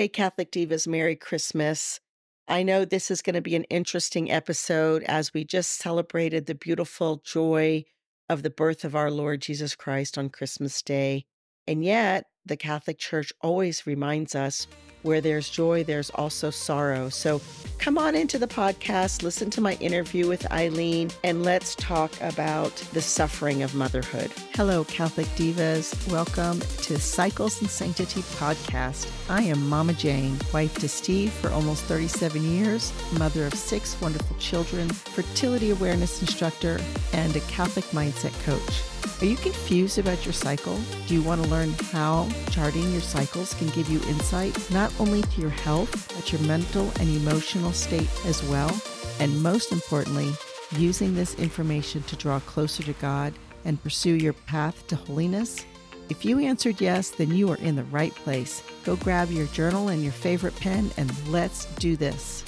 Hey, Catholic Divas, Merry Christmas. I know this is going to be an interesting episode as we just celebrated the beautiful joy of the birth of our Lord Jesus Christ on Christmas Day. And yet, the Catholic Church always reminds us where there's joy, there's also sorrow. So come on into the podcast, listen to my interview with Eileen, and let's talk about the suffering of motherhood. Hello, Catholic Divas. Welcome to Cycles and Sanctity podcast. I am Mama Jane, wife to Steve for almost 37 years, mother of six wonderful children, fertility awareness instructor, and a Catholic mindset coach. Are you confused about your cycle? Do you want to learn how charting your cycles can give you insight not only to your health, but your mental and emotional state as well? And most importantly, using this information to draw closer to God and pursue your path to holiness? If you answered yes, then you are in the right place. Go grab your journal and your favorite pen and let's do this.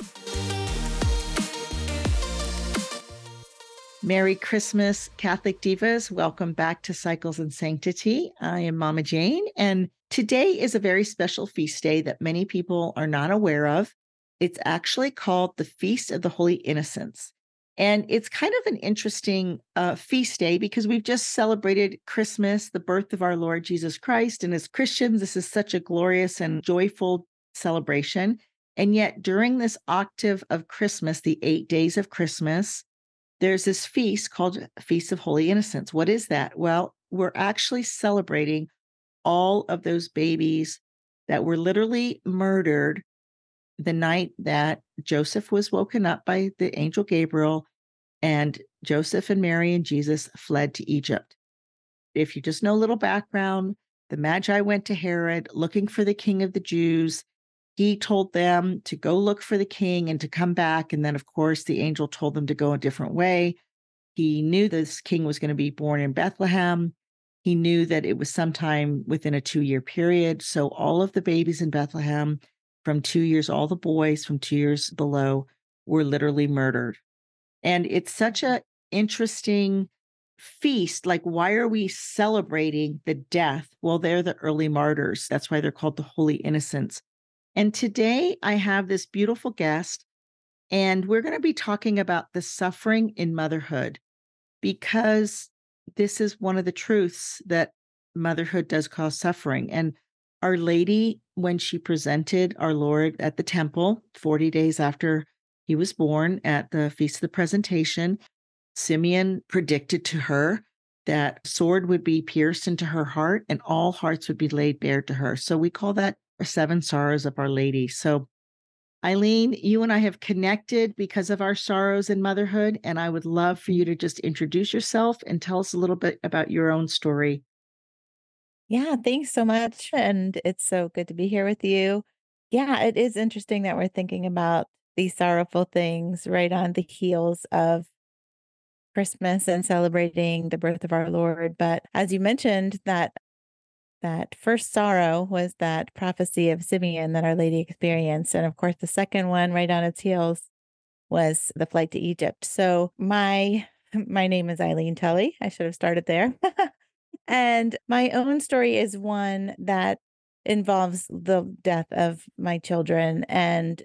Merry Christmas, Catholic Divas. Welcome back to Cycles and Sanctity. I am Mama Jane, and today is a very special feast day that many people are not aware of. It's actually called the Feast of the Holy Innocents. And it's kind of an interesting uh, feast day because we've just celebrated Christmas, the birth of our Lord Jesus Christ. And as Christians, this is such a glorious and joyful celebration. And yet, during this octave of Christmas, the eight days of Christmas, there's this feast called Feast of Holy Innocents. What is that? Well, we're actually celebrating all of those babies that were literally murdered the night that Joseph was woken up by the angel Gabriel and Joseph and Mary and Jesus fled to Egypt. If you just know a little background, the Magi went to Herod looking for the king of the Jews he told them to go look for the king and to come back. And then, of course, the angel told them to go a different way. He knew this king was going to be born in Bethlehem. He knew that it was sometime within a two year period. So, all of the babies in Bethlehem from two years, all the boys from two years below were literally murdered. And it's such mm-hmm. a interesting feast. Like, why are we celebrating the death? Well, they're the early martyrs. That's why they're called the Holy Innocents. And today I have this beautiful guest, and we're going to be talking about the suffering in motherhood because this is one of the truths that motherhood does cause suffering. And Our Lady, when she presented our Lord at the temple 40 days after he was born at the Feast of the Presentation, Simeon predicted to her that sword would be pierced into her heart and all hearts would be laid bare to her. So we call that seven sorrows of Our Lady. So, Eileen, you and I have connected because of our sorrows in motherhood. And I would love for you to just introduce yourself and tell us a little bit about your own story. Yeah, thanks so much. And it's so good to be here with you. Yeah, it is interesting that we're thinking about these sorrowful things right on the heels of Christmas and celebrating the birth of our Lord. But as you mentioned, that that first sorrow was that prophecy of Simeon that Our Lady experienced. And of course, the second one, right on its heels, was the flight to Egypt. So my my name is Eileen Tully. I should have started there. and my own story is one that involves the death of my children and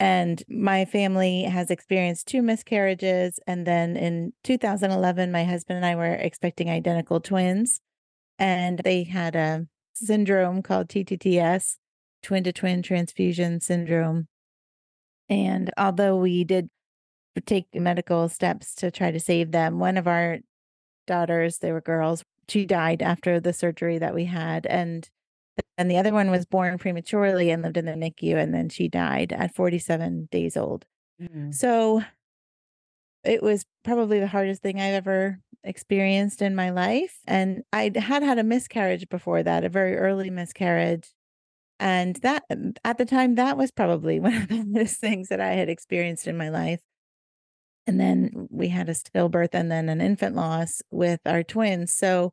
and my family has experienced two miscarriages and then in 2011 my husband and I were expecting identical twins and they had a syndrome called TTTS, twin to twin transfusion syndrome. And although we did take medical steps to try to save them, one of our daughters, they were girls, she died after the surgery that we had. And and the other one was born prematurely and lived in the NICU, and then she died at 47 days old. Mm-hmm. So it was probably the hardest thing I've ever experienced in my life. And I had had a miscarriage before that, a very early miscarriage. And that at the time, that was probably one of the hardest things that I had experienced in my life. And then we had a stillbirth and then an infant loss with our twins. So,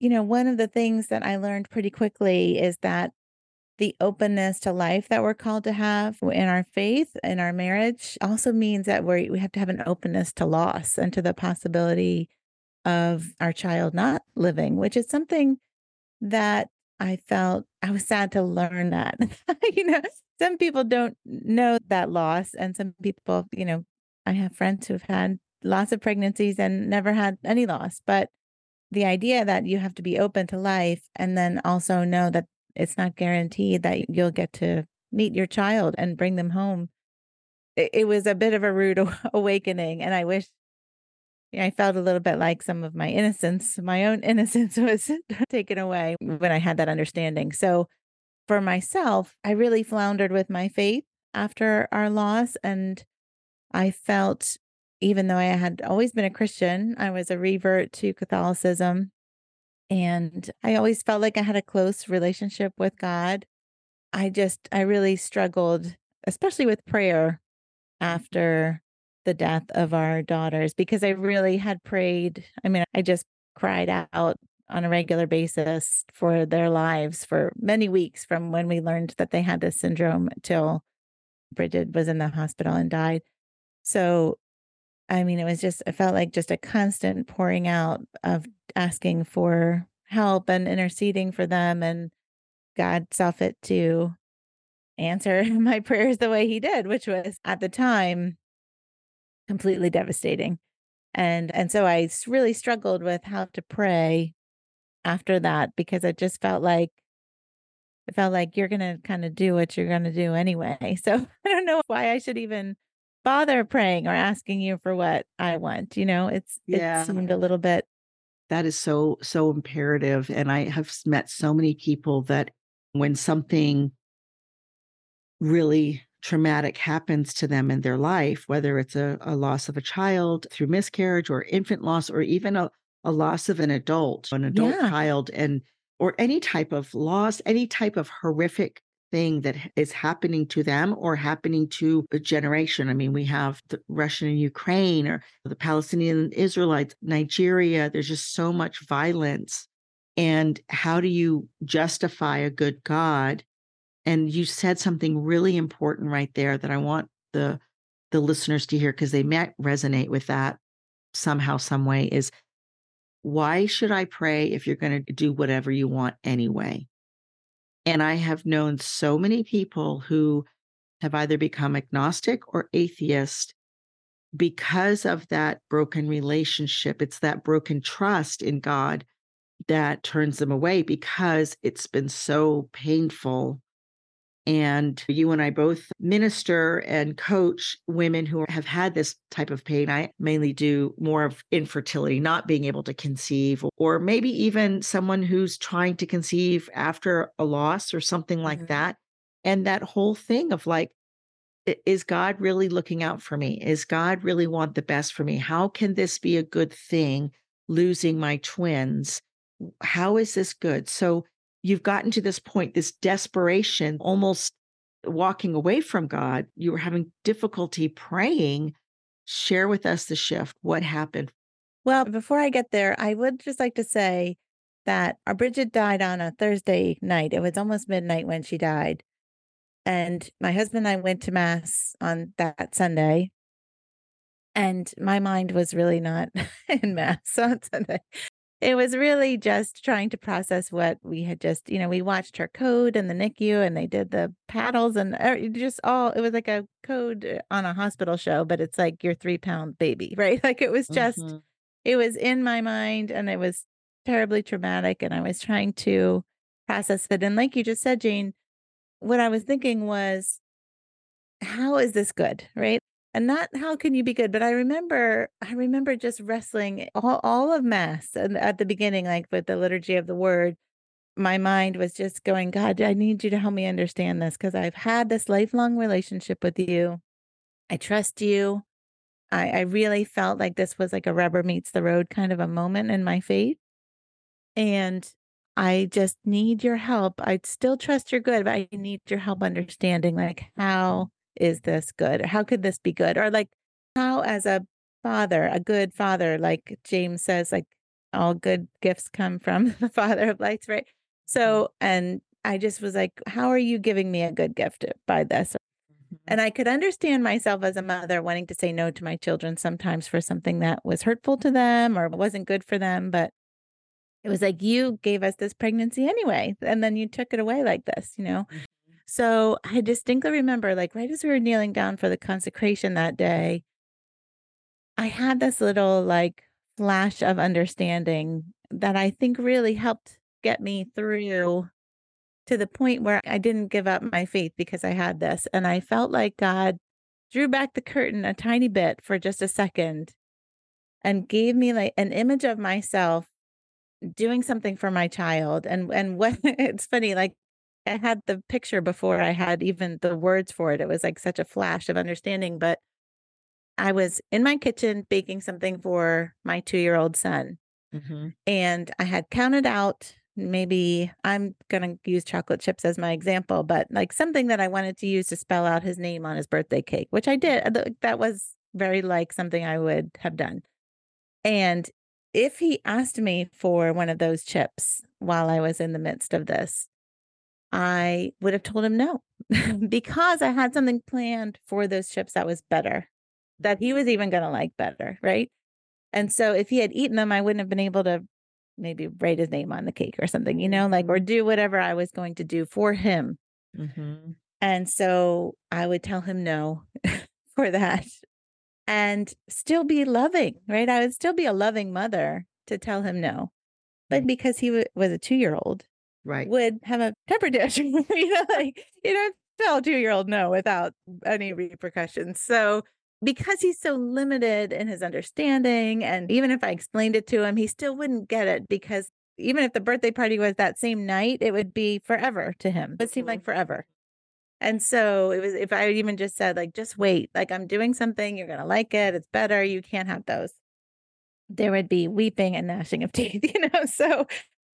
you know, one of the things that I learned pretty quickly is that the openness to life that we're called to have in our faith in our marriage also means that we we have to have an openness to loss and to the possibility of our child not living, which is something that I felt I was sad to learn that. you know, some people don't know that loss, and some people, you know, I have friends who've had lots of pregnancies and never had any loss. But the idea that you have to be open to life and then also know that it's not guaranteed that you'll get to meet your child and bring them home. It, it was a bit of a rude awakening. And I wish I felt a little bit like some of my innocence, my own innocence was taken away when I had that understanding. So for myself, I really floundered with my faith after our loss. And I felt, even though I had always been a Christian, I was a revert to Catholicism. And I always felt like I had a close relationship with God. I just, I really struggled, especially with prayer mm. after the death of our daughters, because I really had prayed. I mean, I just cried out on a regular basis for their lives for many weeks from when we learned that they had this syndrome till Bridget was in the hospital and died. So, I mean, it was just, it felt like just a constant pouring out of asking for help and interceding for them. And God saw fit to answer my prayers the way he did, which was at the time completely devastating. And and so I really struggled with how to pray after that because it just felt like it felt like you're going to kind of do what you're going to do anyway. So I don't know why I should even bother praying or asking you for what I want. You know, it's yeah. it seemed a little bit that is so so imperative and I have met so many people that when something really traumatic happens to them in their life, whether it's a, a loss of a child through miscarriage or infant loss, or even a, a loss of an adult, an adult yeah. child, and or any type of loss, any type of horrific thing that is happening to them or happening to a generation. I mean, we have the Russian and Ukraine or the Palestinian Israelites, Nigeria. There's just so much violence. And how do you justify a good God and you said something really important right there that I want the the listeners to hear because they might resonate with that somehow some way is why should I pray if you're going to do whatever you want anyway? And I have known so many people who have either become agnostic or atheist because of that broken relationship. It's that broken trust in God that turns them away because it's been so painful and you and I both minister and coach women who have had this type of pain. I mainly do more of infertility, not being able to conceive, or maybe even someone who's trying to conceive after a loss or something like mm-hmm. that. And that whole thing of like, is God really looking out for me? Is God really want the best for me? How can this be a good thing? Losing my twins. How is this good? So you've gotten to this point, this desperation, almost walking away from God. You were having difficulty praying. Share with us the shift. What happened? Well, before I get there, I would just like to say that our Bridget died on a Thursday night. It was almost midnight when she died. And my husband and I went to Mass on that Sunday. And my mind was really not in Mass on Sunday it was really just trying to process what we had just, you know, we watched her code in the NICU and they did the paddles and er, just all, it was like a code uh, on a hospital show, but it's like your three pound baby, right? Like it was just, mm-hmm. it was in my mind and it was terribly traumatic. And I was trying to process it. And like you just said, Jane, what I was thinking was, how is this good? Right and not how can you be good? But i remember i remember just wrestling all, all of mass and at the beginning like with the liturgy of the word my mind was just going god i need you to help me understand this because i've had this lifelong relationship with you. I trust you. I, I really felt like this was like a rubber meets the road kind of a moment in my faith. And i just need your help. I still trust you're good but i need your help understanding like how is this good? How could this be good? Or like how as a father, a good father, like James says, like all good gifts come from the father of lights, right? So, mm-hmm. and I just was like, how are you giving me a good gift by this? Mm-hmm. And I could understand myself as a mother wanting to say no to my children sometimes for something that was hurtful to them or wasn't good for them. But it was like, you gave us this pregnancy anyway, and then you took it away like this, you know? So I distinctly remember, like, right as we were kneeling down for the consecration that day, I had this little like flash of understanding that I think really helped get me through to the point where I didn't give up my faith because I had this. And I felt like God drew back the curtain a tiny bit for just a second and gave me like an image of myself doing something for my child. And and what it's funny, like I had the picture before I had even the words for it. It was like such a flash of understanding. But I was in my kitchen baking something for my two year old son. Mhm. And I had counted out maybe I'm going to use chocolate chips as my example, but like something that I wanted to use to spell out his name on his birthday cake, which I did. That was very like something I would have done. And if he asked me for one of those chips while I was in the midst of this, I would have told him no because I had mm-hmm. something planned for those chips that was better, that he was even going to like better. Right. And so if he had eaten them, I wouldn't have been able to maybe write his name on the cake or something, you know, like, or mm-hmm. do whatever I was going to do for him. Mhm. And so I would tell him no for that and still be loving, right? I would still be a loving mother to tell him no. But mm-hmm. because he wa- was a two year old, Right. would have a temper tantrum, you know, like you don't tell a two year old no without any repercussions. So because he's so limited in his understanding, and even if I explained it to him, he still wouldn't get it because even if the birthday party was that same night, it would be forever to him. It seemed like mm-hmm. forever. And so it was if I even just said, like, just wait, like I'm doing something, you're gonna like it, it's better, you can't have those. There would be weeping and gnashing of teeth, you know. So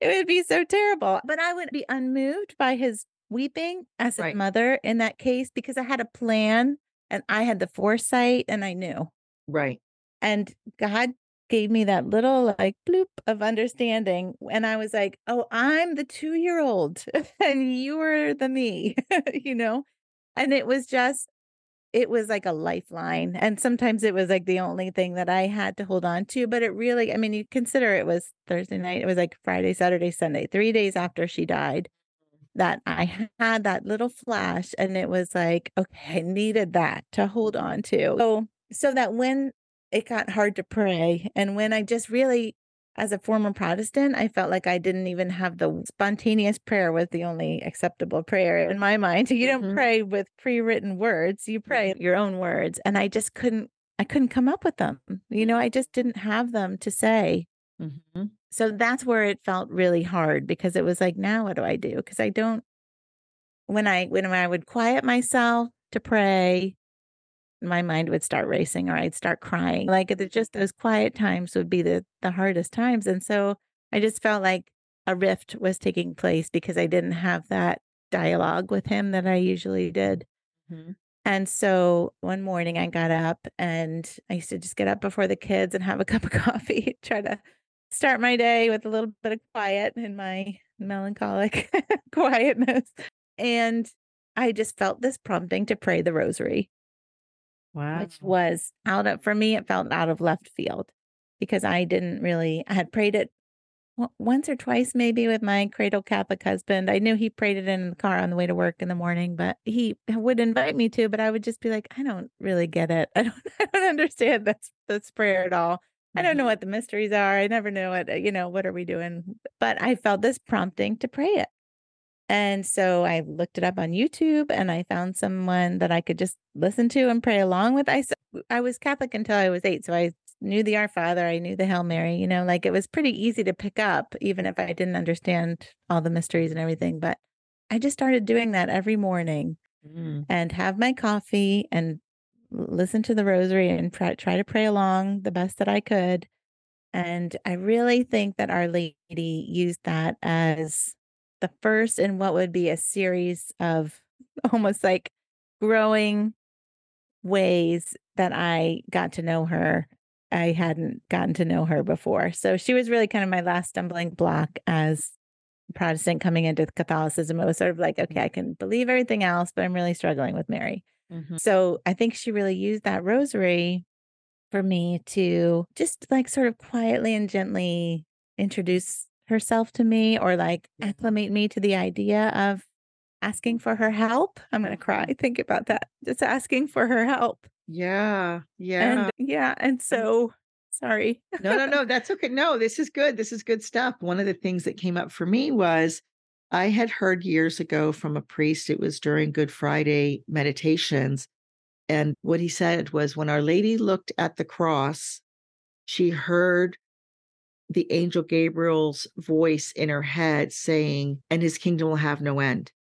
it would be so terrible. But I would be unmoved by his weeping as a Right. mother in that case because I had a plan and I had the foresight and I knew. Right. And God gave me that little like bloop of understanding. And I was like, oh, I'm the two year old and you're the me, you know? And it was just, it was like a lifeline. And sometimes it was like the only thing that I had to hold on to. But it really, I mean, you consider it was Thursday night, it was like Friday, Saturday, Sunday, three days after she died that I had that little flash and it was like, okay, I needed that to hold on to. So, so that when it got hard to pray and when I just really, as a former Protestant, I felt like I didn't even have the spontaneous prayer was the only acceptable prayer in my mind. You don't Mhm. pray with pre-written words, you pray your own words. And I just couldn't, I couldn't come up with them. You know, I just didn't have them to say. Mhm. So that's where it felt really hard because it was like, now what do I do? Because I don't when I when I would quiet myself to pray, my mind would start racing or I'd start crying. Like it just those quiet times would be the the hardest times. And so I just felt like a rift was taking place because I didn't have that dialogue with him that I usually did. Mhm. And so one morning I got up and I used to just get up before the kids and have a cup of coffee, try to start my day with a little bit of quiet in my melancholic quietness. And I just felt this prompting to pray the rosary, Wow. which was out of, for me, it felt out of left field because I didn't really, I had prayed it once or twice maybe with my cradle Catholic husband. I knew he prayed it in the car on the way to work in the morning, but he would invite me to, but I would just be like, I don't really get it. I don't, I don't understand this, this prayer at all. I don't know Mhm. what the mysteries are. I never know what, you know, what are we doing? But I felt this prompting to pray it. And so I looked it up on YouTube and I found someone that I could just listen to and pray along with. I, I was Catholic until I was eight. So I knew the Our Father, I knew the Hail Mary, you know, like it was pretty easy to pick up, even if I didn't understand all the mysteries and everything. But I just started doing that every morning Mm. and have my coffee and listen to the rosary and try, try to pray along the best that I could. And I really think that Our Lady used that as the first in what would be a series of almost like growing ways that I got to know her. I hadn't gotten to know her before. So she was really kind of my last stumbling block as Protestant coming into Catholicism. It was sort of like, okay, I can believe everything else, but I'm really struggling with Mary. Mhm. So I think she really used that rosary for me to just like sort of quietly and gently introduce herself to me or like acclimate me to the idea of asking for her help. I'm going to cry. Mm-hmm. Think about that. Just asking for her help. Yeah. Yeah. And yeah. And so sorry. no, no, no. That's okay. No, this is good. This is good stuff. One of the things that came up for me was I had heard years ago from a priest, it was during Good Friday meditations. And what he said was when Our Lady looked at the cross, she heard the angel Gabriel's voice in her head saying, and his kingdom will have no end.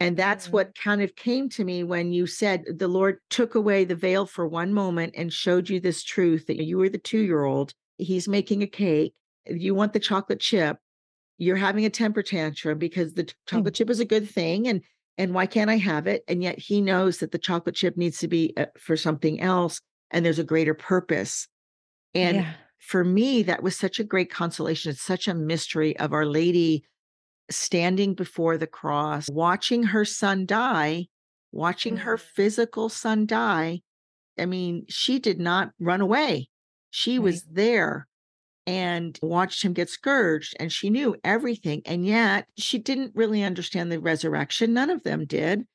And that's mm-hmm. what kind of came to me when you said the Lord took away the veil for one moment and showed you this truth that you were the two year old. He's making a cake. You want the chocolate chip. You're having a temper tantrum because the chocolate mm. chip is a good thing. And and why can't I have it? And yet he knows that the chocolate chip needs to be uh, for something else and there's a greater purpose. And yeah. For me, that was such a great consolation. It's such a mystery of Our Lady standing before the cross, watching her son die, watching her mm-hmm. physical son die. I mean, she did not run away. She right. was there and watched him get scourged, and she knew everything. And yet, she didn't really understand the resurrection. None of them did.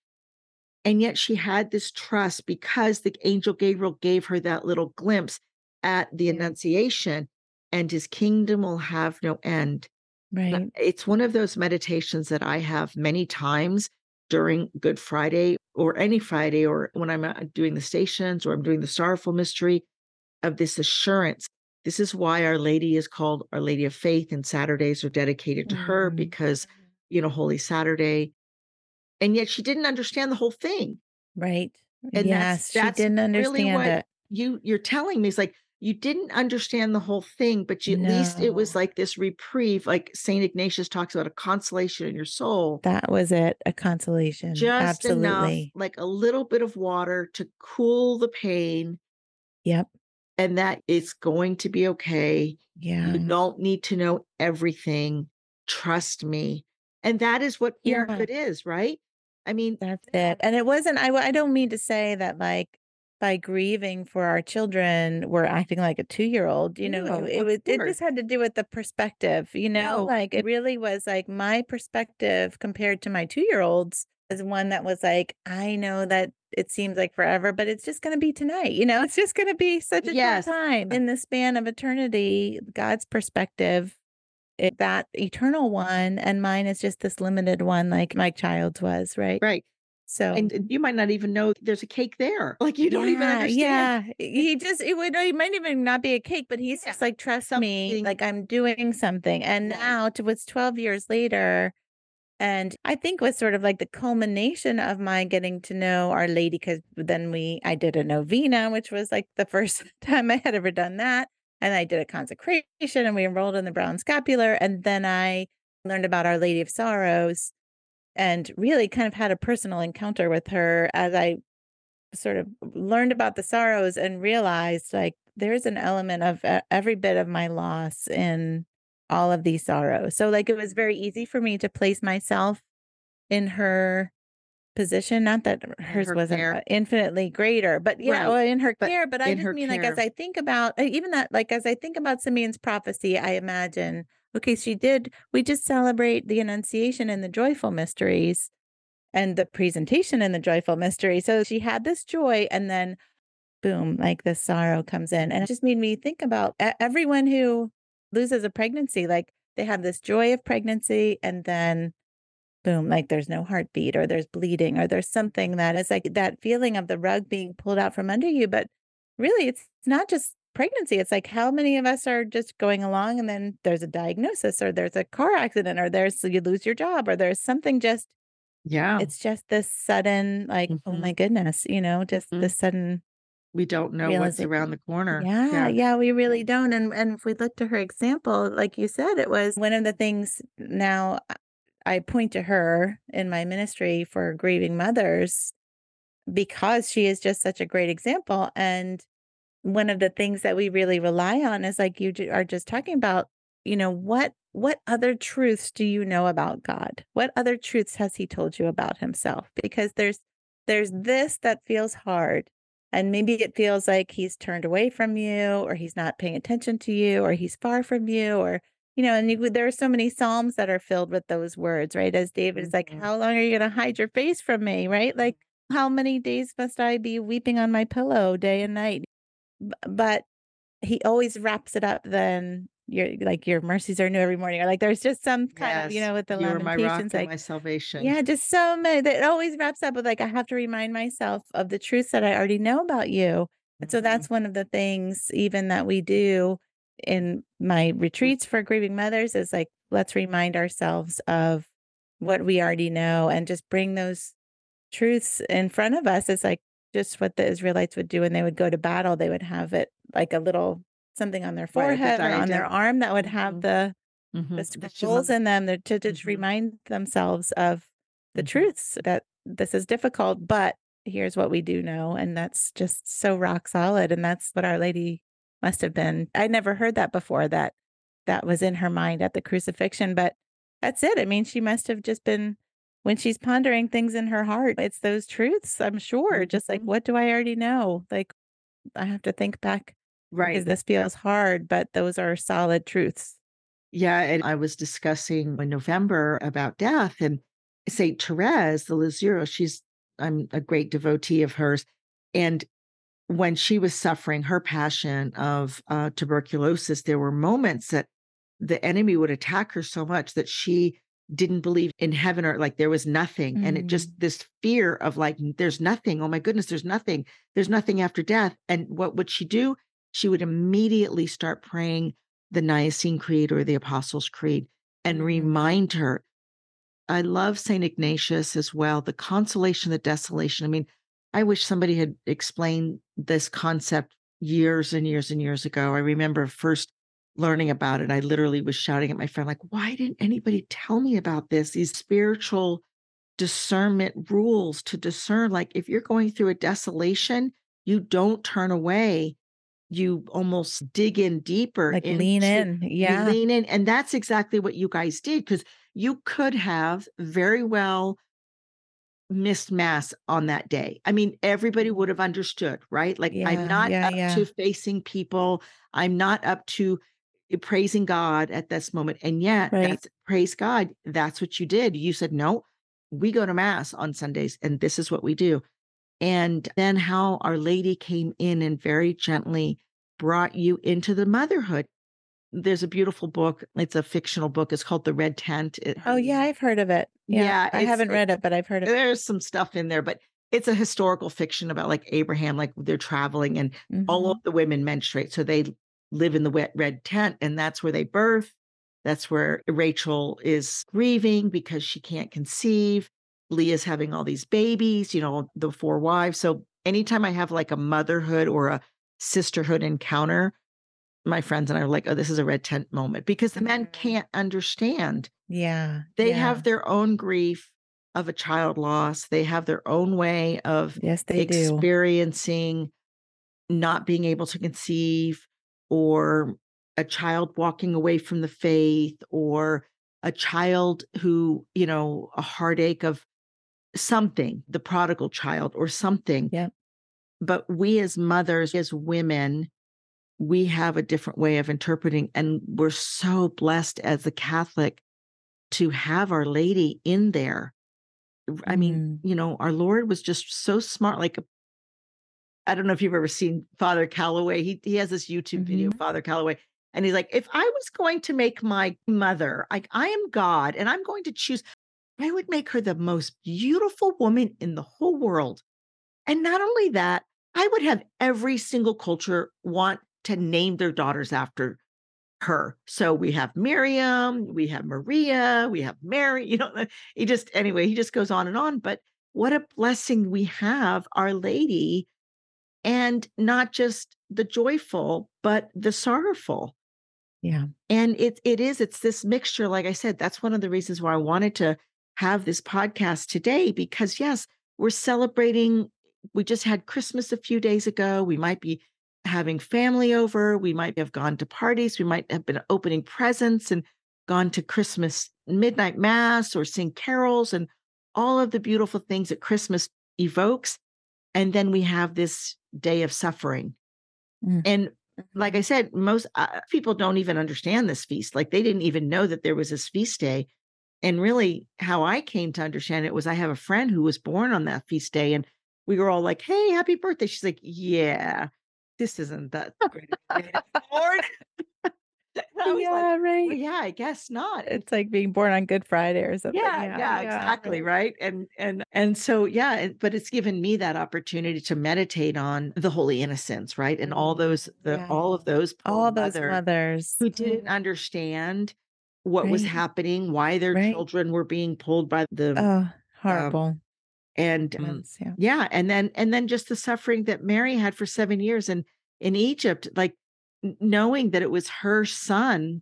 And yet, she had this trust because the angel Gabriel gave her that little glimpse at the Annunciation, and his kingdom will have no end. Right. It's one of those meditations that I have many times during Good Friday or any Friday, or when I'm uh, doing the stations or I'm doing the sorrowful mystery of this assurance. This is why Our Lady is called Our Lady of Faith, and Saturdays are dedicated to mm-hmm. her because, mm-hmm. you know, Holy Saturday. And yet she didn't understand the whole thing. Right. And yes, that's, that's she didn't understand really what it. You you're telling me It's like you didn't understand the whole thing, but you, no. at least it was like this reprieve, like Saint Ignatius talks about a consolation in your soul. That was it, a consolation. Just Absolutely. enough, like a little bit of water to cool the pain. Yep. And that it's going to be okay. Yeah. You don't need to know everything. Trust me. And that is what parenthood yeah. is, right? I mean, that's it. And it wasn't, I, I don't mean to say that like by grieving for our children we're acting like a two-year-old you know no, it, was it just had to do with the perspective you know no. like it really was like my perspective compared to my two-year-olds is one that was like i know that it seems like forever but it's just going to be tonight you know it's just going to be such a yes. time in the span of eternity god's perspective it, that eternal one and mine is just this limited one like my child's was right right so and you might not even know there's a cake there. Like you don't yeah, even understand. Yeah. He just it would it might even not be a cake, but he's yeah. just like, trust something. me, like I'm doing something. And now to what's 12 years later, and I think was sort of like the culmination of my getting to know Our Lady, because then we I did a novena, which was like the first time I had ever done that. And I did a consecration and we enrolled in the brown scapular. And then I learned about Our Lady of Sorrows and really kind of had a personal encounter with her as I sort of learned about the sorrows and realized like there's an element of every bit of my loss in all of these sorrows. So like it was very easy for me to place myself in her position not that hers her wasn't care. Uh, infinitely greater but yeah right. well, in her but care but i just mean care. like as i think about uh, even that like as i think about simeon's prophecy i imagine Okay, she did. We just celebrate the Annunciation and the joyful mysteries and the presentation in the joyful mystery. So she had this joy, and then boom, like the sorrow comes in. And it just made me think about everyone who loses a pregnancy, like they have this joy of pregnancy, and then boom, like there's no heartbeat, or there's bleeding, or there's something that is like that feeling of the rug being pulled out from under you. But really, it's not just pregnancy. It's like how many of us are just going along and then there's a diagnosis or there's a car accident or there's you lose your job or there's something just yeah. It's just this sudden like mm-hmm. oh my goodness, you know, just mm-hmm. this sudden we don't know what's around the corner. Yeah, yeah, yeah, we really don't. And and if we look to her example, like you said, it was one of the things now I point to her in my ministry for grieving mothers because she is just such a great example. And one of the things that we really rely on is like you are just talking about, you know, what what other truths do you know about God? What other truths has he told you about himself? Because there's there's this that feels hard and maybe it feels like he's turned away from you or he's not paying attention to you or he's far from you or you know, and you, there are so many Psalms that are filled with those words, right? As David is like, Mhm. How long are you going to hide your face from me? Right? Like, how many days must I be weeping on my pillow day and night? B- But he always wraps it up then your like your mercies are new every morning or like there's just some kind of you know with the you my lamentations and like my salvation. yeah just so many that it always wraps up with like i have to remind myself of the truths that i already know about you. And so mm-hmm. that's one of the things even that we do in my mm. retreats for grieving mothers is like let's remind ourselves of what we already know and just bring those truths in front of us. It's like just what the israelites would do when they would go to battle they would have it like a little something on their Right, the forehead or on their arm that would have Mhm. the Mhm. the scrolls in them to just Mhm. remind themselves of the Mhm. truths that this is difficult, but here's what we do know. And that's just so rock solid. And that's what Our Lady must have been. I never heard that before, that that was in her mind at the crucifixion, but that's it. I mean, she must have just been when she's pondering things in her heart, it's those truths, I'm sure. Just like, Mhm. what do I already know? Like, I have to think back because Right. this feels hard, but those are solid truths. Yeah, and I was discussing in November about death and Saint Therese, the Lisieux, she's I'm a great devotee of hers. And when she was suffering her passion of uh, tuberculosis, there were moments that the enemy would attack her so much that she didn't believe in heaven or like there was nothing. And it Mm. just this fear of like, there's nothing. Oh my goodness, there's nothing. There's nothing after death. And what would she do? She would immediately start praying the Nicene Creed or the Apostles' Creed and Mm. remind her. I love St. Ignatius as well, the consolation, the desolation. I mean, I wish somebody had explained this concept years and years and years ago. I remember first learning about it. I literally was shouting at my friend, like, why didn't anybody tell me about this? These spiritual discernment rules to discern, like, if you're going through a desolation, you don't turn away. You almost dig in deeper Like lean into in. you Yeah. lean in. And that's exactly what you guys did because you could have very well missed mass on that day. I mean, everybody would have understood, right? Like, I'm not Yeah. up Yeah. to facing people, I'm not up to praising God at this moment. And yet, Right. that's praise God. That's what you did. You said, no, we go to mass on Sundays, and this is what we do. And then how Our Lady came in and very gently brought you into the motherhood. There's a beautiful book. It's a fictional book. It's called The Red Tent. It- Oh, yeah. I've heard of it. Yeah. Yeah, I haven't read it, but I've heard of it. there's some stuff in there, but it's a historical fiction about like Abraham, like they're traveling and all Mhm. of the women menstruate. So they live in the wet red tent, and that's where they birth. That's where Rachel is grieving because she can't conceive. Leah's having all these babies, you know, the four wives. So anytime I have like a motherhood or a sisterhood encounter, my friends and I are like, oh, this is a red tent moment because the men Mhm. can't understand Yeah. they yeah. have their own grief of a child loss. They have their own way of Yes, they do. experiencing not being able to conceive or a child walking away from the faith or a child who, you know, a heartache of something, the prodigal child or something. Yep. But we as mothers, as women, we have a different way of interpreting. And we're so blessed as a Catholic to have Our Lady in there. I mean, Mm. you know, our Lord was just so smart. Like, I don't know if you've ever seen Father Calloway. He he has this YouTube video, Mhm. Father Calloway, and he's like, if I was going to make my mother, like I am God, and I'm going to choose, I would make her the most beautiful woman in the whole world. And not only that, I would have every single culture want to name their daughters after her. So we have Miriam, we have Maria, we have Mary, you know, he just anyway, he just goes on and on. But what a blessing we have Our Lady, and not just the joyful, but the sorrowful. Yeah. And it it is, it's this mixture. Like I said, that's one of the reasons why I wanted to have this podcast today, because yes, we're celebrating. We just had Christmas a few days ago. We might be having family over. We might have gone to parties. We might have been opening presents and gone to Christmas midnight mass or sing carols and all of the beautiful things that Christmas evokes. And then we have this day of suffering. Mm. And like I said, most uh, people don't even understand this feast. Like they didn't even know that there was this feast day. And really, how I came to understand it was I have a friend who was born on that feast day, and we were all like, "Hey, happy birthday!" She's like, "Yeah, this isn't that great of a day to be born." I was Yeah, like, "Well, right. yeah, I guess not." It's like being born on Good Friday or something. yeah, Yeah, yeah, yeah, exactly, right. right? And and and so yeah, but it's given me that opportunity to meditate on the holy innocents, right? And all Mm, those the yeah. all of those All those mothers mothers. who Mm, didn't understand what was happening, why their right. children were being pulled by the Oh, um horrible. and um, yeah. yeah, and then and then just the suffering that Mary had for 7 years in in Egypt, like knowing that it was her son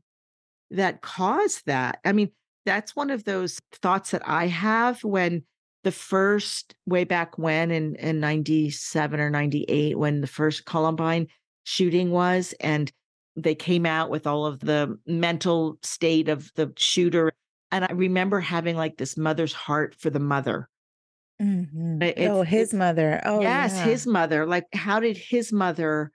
that caused that. I mean, that's one of those thoughts that I have when the first way back when in in 97 or 98 when the first Columbine shooting was and they came out with all of the mental state of the shooter and I remember having like this mother's heart for the mother. Mhm. It- Oh, his mother. Oh, yes, yeah. his mother. Like how did his mother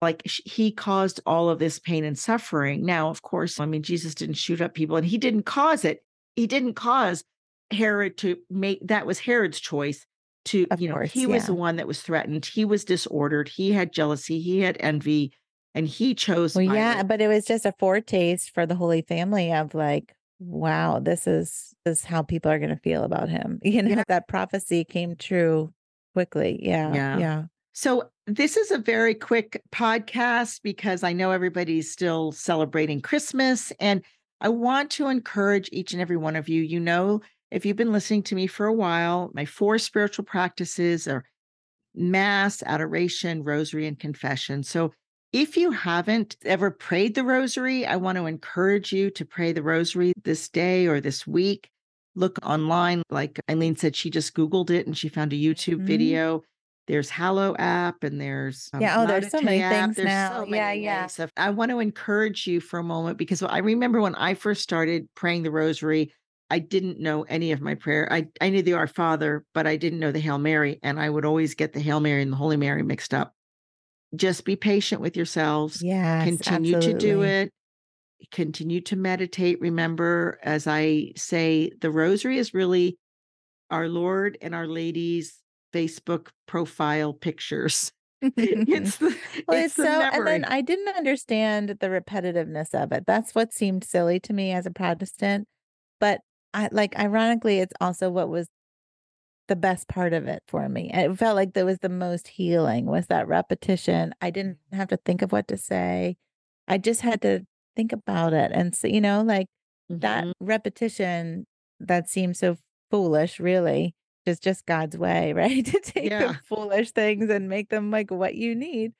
like he caused all of this pain and suffering. Now, of course, I mean, Jesus didn't shoot up people and he didn't cause it. He didn't cause Herod to make that was Herod's choice to, Of you know, course, he was the one that was threatened. He was disordered. He had jealousy. He had envy and he chose Well, yeah, but it was just a foretaste for the Holy Family of like, wow, this is this is how people are gonna feel about him. You know, Yeah. that prophecy came true quickly. Yeah, Yeah. yeah. So, this is a very quick podcast because I know everybody's still celebrating Christmas. And I want to encourage each and every one of you. You know, if you've been listening to me for a while, my four spiritual practices are Mass, adoration, rosary, and confession. So, if you haven't ever prayed the rosary, I want to encourage you to pray the rosary this day or this week. Look online. Like Eileen said, she just Googled it and she found a YouTube Mhm. video. There's Hallow app and there's um, Yeah, oh, there's so many app. things There's now. so Yeah, yeah. I want to encourage you for a moment because I remember when I first started praying the rosary, I didn't know any of my prayer. I, I knew the Our Father, but I didn't know the Hail Mary. And I would always get the Hail Mary and the Holy Mary mixed up. Just be patient with yourselves. Yeah, Continue to do it. Continue to meditate. Remember, as I say, the rosary is really our Lord and Our Lady's Facebook profile pictures. It's the, Well, it's it's the so and then I didn't understand the repetitiveness of it. That's what seemed silly to me as a Protestant, but I like ironically, it's also what was the best part of it for me. It felt like there was the most healing was that repetition. I didn't have to think of what to say. I just had to think about it. And so, you know, like that Mhm. repetition that seems so foolish, really, is just God's way, right? to take Yeah. the foolish things and make them like what you need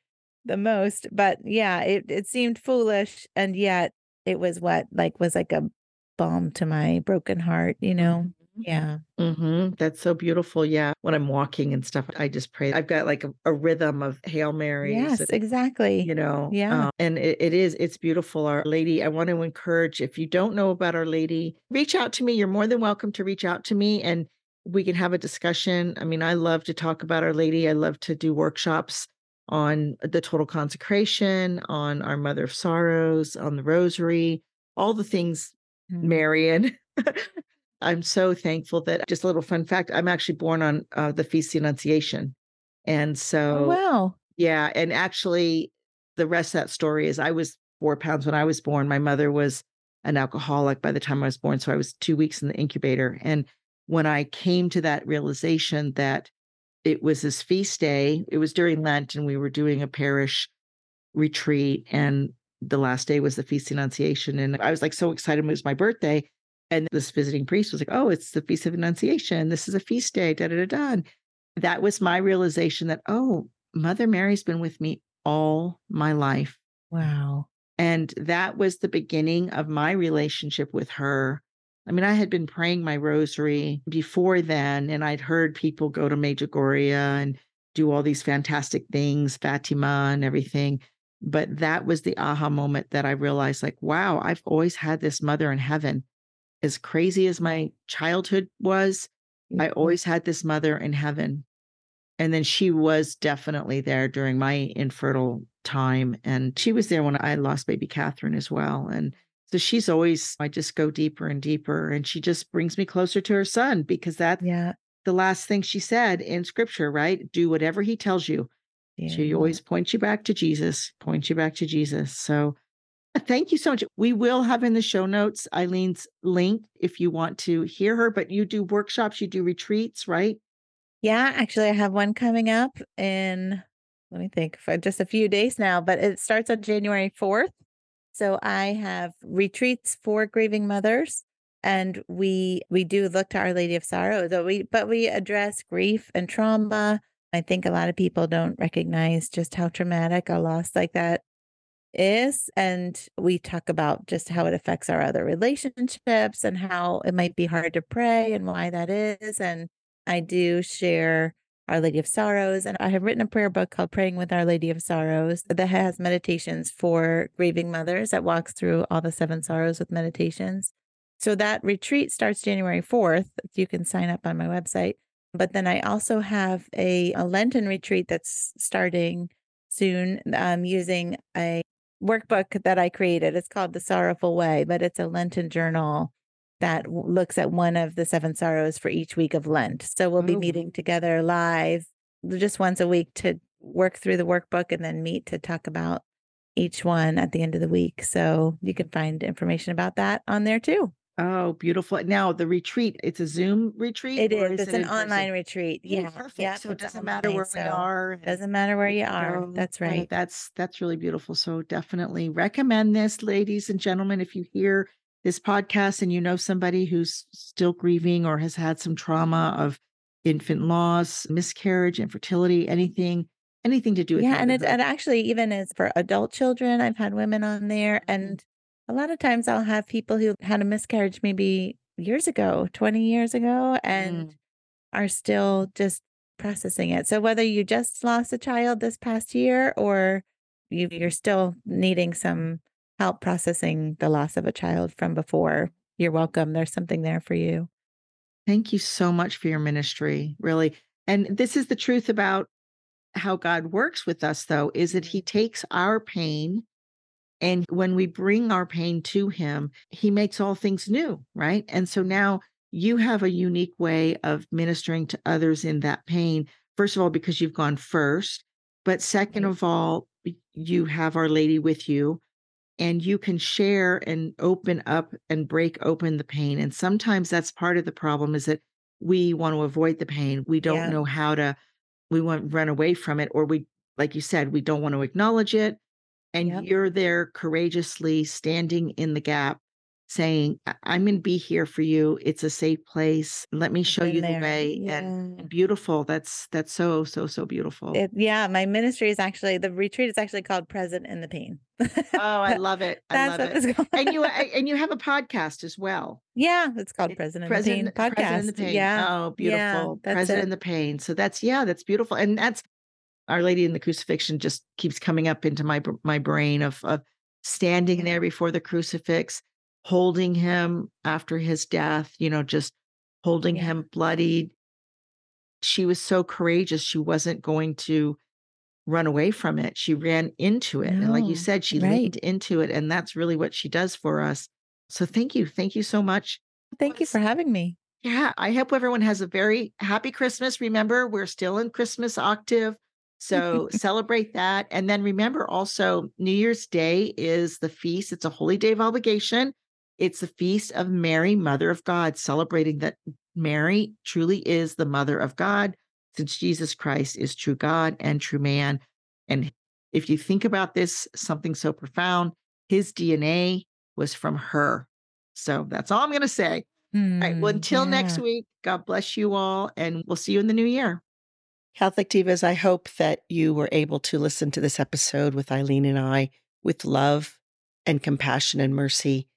the most. But yeah, it, it seemed foolish. And yet it was what like was like a balm to my broken heart, you know? Mhm. Yeah. Mhm. That's so beautiful. Yeah. When I'm walking and stuff, I just pray. I've got like a, a rhythm of Hail Marys Yes, and exactly. you know Yeah. uh, and it, it is it's beautiful our lady i want to encourage if you don't know about our lady reach out to me you're more than welcome to reach out to me and we can have a discussion i mean i love to talk about our lady i love to do workshops on the total consecration on our mother of sorrows on the rosary all the things Mhm. marian i'm so thankful that just a little fun fact i'm actually born on uh, the feast of the annunciation and Oh, so wow. yeah, and actually, the rest of that story is I was 4 pounds when I was born. My mother was an alcoholic by the time I was born, so I was 2 weeks in the incubator, and when I came to that realization that it was this feast day, it was during Lent, and we were doing a parish retreat, and the last day was the Feast of Annunciation, and I was, like, so excited it was my birthday, and this visiting priest was like, "Oh, it's the Feast of Annunciation. This is a feast day, da, da, da, da," that was my realization that, "Oh, Mother Mary's been with me all my life. Wow. And that was the beginning of my relationship with her. I mean, I had been praying my rosary before then, and I'd heard people go to Medjugorje and do all these fantastic things, Fatima and everything. But that was the aha moment that I realized, like, wow, I've always had this mother in heaven. As crazy as my childhood was, I Mhm. always had this mother in heaven. And then she was definitely there during my infertile time. And she was there when I lost baby Catherine as well. And so she's always, I just go deeper and deeper. And she just brings me closer to her son because that's Yeah. the last thing she said in scripture, right? Do whatever he tells you. She always points you back to Jesus, points you back to Jesus. So uh, thank you so much. We will have in the show notes Eileen's link if you want to hear her, but you do workshops, you do retreats, right? Yeah, actually, I have one coming up in, let me think, for just a few days now, but it starts on January 4th. So I have retreats for grieving mothers and we we do look to Our Lady of Sorrow, though we but we address grief and trauma. I think a lot of people don't recognize just how traumatic a loss like that is. And we talk about just how it affects our other relationships and how it might be hard to pray and why that is. And I do share Our Lady of Sorrows. And I have written a prayer book called Praying with Our Lady of Sorrows that has meditations for grieving mothers that walks through all the seven sorrows with meditations. So that retreat starts January 4th. You can sign up on my website. But then I also have a, a Lenten retreat that's starting soon um, using a workbook that I created. It's called The Sorrowful Way, but it's a Lenten journal that looks at one of the seven sorrows for each week of Lent. So we'll be Oh. meeting together live just once a week to work through the workbook and then meet to talk about each one at the end of the week. So you can find information about that on there too. Oh, beautiful. Now the retreat, it's a Zoom retreat? It is. is. It's it an in person? online retreat. Oh, Yeah. perfect. Yeah. so it doesn't matter where online, we are. Doesn't matter where you are. go. That's Oh, right. that's that's really beautiful. So definitely recommend this, ladies and gentlemen. If you hear this podcast and you know somebody who's still grieving or has had some trauma of infant loss, miscarriage, infertility, anything, anything to do with it. Yeah, and it's and actually even as for adult children, I've had women on there, and a lot of times I'll have people who had a miscarriage maybe years ago, 20 years ago, and Mm. are still just processing it. So whether you just lost a child this past year or you, you're still needing some help processing the loss of a child from before, you're welcome. There's something there for you. Thank you so much for your ministry, really. And this is the truth about how God works with us, though, is that mm-hmm. He takes our pain and when we bring our pain to Him, He makes all things new, right? And so now you have a unique way of ministering to others in that pain. First of all, because you've gone first, but second of all, you have Our Lady with you and you can share and open up and break open the pain and sometimes that's part of the problem is that we want to avoid the pain we don't Yeah. know how to we want to run away from it or we like you said we don't want to acknowledge it and Yep. you're there courageously standing in the gap saying "I- i'm going to be here for you it's a safe place let me show you the way Yeah. and, beautiful that's that's so so so beautiful It, yeah, my ministry is actually the retreat is actually called Present in the Pain. oh i love it i love it and you and you have a podcast as well yeah, it's called Present in President, the Pain podcast. President in the Pain. Yeah, Oh, yeah, beautiful. President it. in the Pain. So that's yeah, that's beautiful. And that's Our Lady in the Crucifixion just keeps coming up into my my brain of of standing Yeah. there before the crucifix, holding him after his death, you know, just holding Yeah. him bloodied. She was so courageous. She wasn't going to run away from it. She ran into it. And like you said, she right. leaned into it. And that's really what she does for us. So thank you. Thank you so much. Thank you for having me. yeah, I hope everyone has a very happy Christmas. Remember, we're still in Christmas octave. So celebrate that. And then remember also, New Year's Day is the feast. It's a holy day of obligation. It's the feast of Mary, Mother of God, celebrating that Mary truly is the Mother of God, since Jesus Christ is true God and true man. And if you think about this, something so profound, his DNA was from her. So that's all I'm going to say. All right. Well, Hmm, until next week, God bless you all, and we'll see you in the new year. Catholic Divas, I hope that you were able to listen to this episode with Eileen and I with love and compassion and mercy.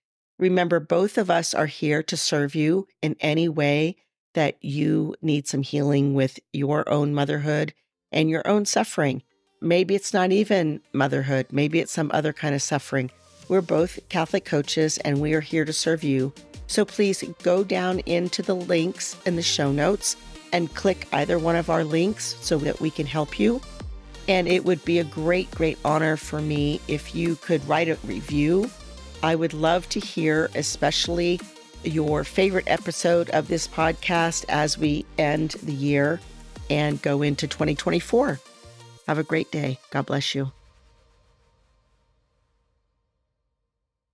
Remember, both of us are here to serve you in any way that you need some healing with your own motherhood and your own suffering. Maybe it's not even motherhood, maybe it's some other kind of suffering. We're both Catholic coaches and we are here to serve you. So please go down into the links in the show notes and click either one of our links so that we can help you. And it would be a great, great honor for me if you could write a review. I would love to hear, especially your favorite episode of this podcast as we end the year and go into 2024. Have a great day. God bless you.